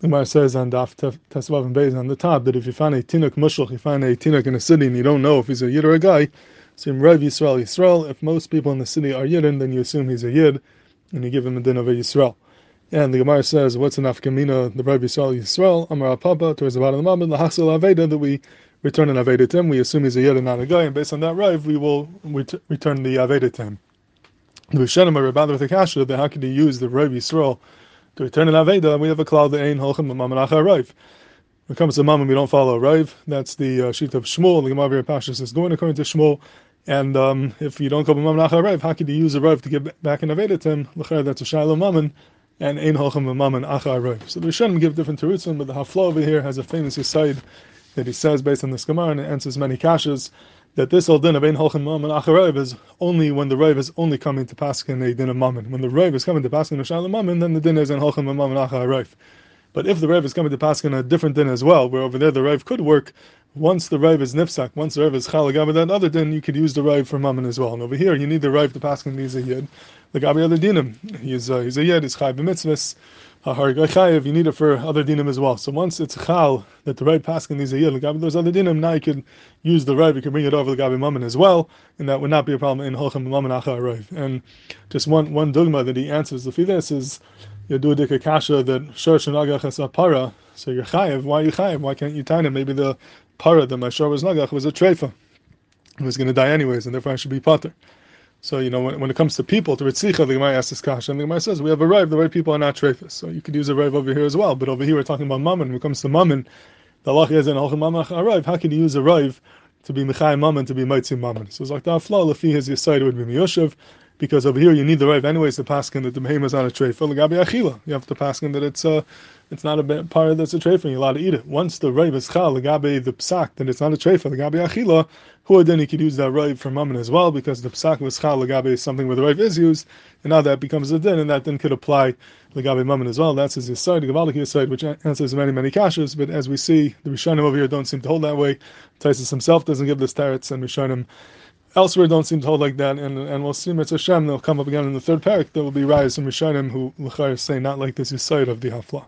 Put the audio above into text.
The Gemara says on Daf Tesvav and Beis on the top that if you find a tinuk mushal, you find a tinuk in a city and you don't know if he's a yid or a guy, so in Rav Yisrael Yisrael, if most people in the city are yidin, then you assume he's a yid, and you give him a din of a Yisrael. And the Gemara says, what's enough kamina, the Rav Yisrael Yisrael, Amar Papa, towards the bottom of the the Hasel Aveda, that we return an Aveda to him, we assume he's a yid and not a guy, and based on that Rav, we will ret- return the Aveda to him. The Rishonim are about with the Kasha, that how could he use the Rav Yisrael to return an Aveda, we have a cloud that ain't holchem mamanach ha'raiv. When it comes to mammon, we don't follow raiv. That's the uh, sheet of Shmuel. The Gemara Pashas is going according to Shmuel. And um, if you don't call mammon raiv, how could you use a raiv to get back an Aveda to him? That's a shiloh mammon. And ein holchem mammon achar raiv. So the Rishonim give different terutzim, but the Hafla over here has a famous side that he says based on this Gemara and it answers many kashas that this whole din of ein holchem mammon acharav is only when the rave is only coming to paskin a din of mammon. When the rave is coming to paskin a shalom mammon, then the din is ein holchem mammon acharav. But if the rave is coming to paskin a different din as well, where over there the rave could work, once the rave is nifsak, once the rave is chalagam, that other din you could use the rave for mammon as well. And over here you need the rave to paskin these a yid. The gabi other dinim, he's uh, he's a yid, he's chayv b'mitzvahs you need it for other dinim as well. So once it's chal that the right paskin is a yid, those other dinim, now you could use the right, you can bring it over the gabi mammon as well, and that would not be a problem in holchem mammon acha And just one one dogma that he answers the this is you do a kasha that shor shenagach is a para, so you're chayiv. Why are you chayiv? Why can't you tie Maybe the para that my shor was nagach was a treifa. He was going to die anyways, and therefore I should be pater. So, you know, when, when it comes to people, to Ritzicha, the Gemara asks this kasha, and the Gemara says, we have arrived, the right people are not trefus. So you could use a rive over here as well, but over here we're talking about mammon. When it comes to mammon, the Allah is Halchim Mamach arrive. How can you use a rive to be Mechai Mammon, to be Maitzim Mammon? So it's like that flaw, Lafi, his Yisayid would be Miyoshev, because over here you need the rive anyways to pass that the behemoth is not a treifa. Gabi Achila, you have to pass that it's a, it's not a part that's a treifa, you're allowed to eat it. Once the rive is chal, Gabi the psak, then it's not a treifa. Gabi Achila, who then he could use that rive for mammon as well, because the psak was chal legabe is something where the rive is used, and now that becomes a din, and that then could apply legabe mammon as well. That's his side, the Gavaliki side, which answers many, many kashas, but as we see, the Rishonim over here don't seem to hold that way. Tosfos himself doesn't give this tarets, and Rishonim elsewhere don't seem to hold like that, and and we'll see Mitzvah Hashem, they'll come up again in the third parak, there will be rise from Rishonim who say not like this is side of the Hafla.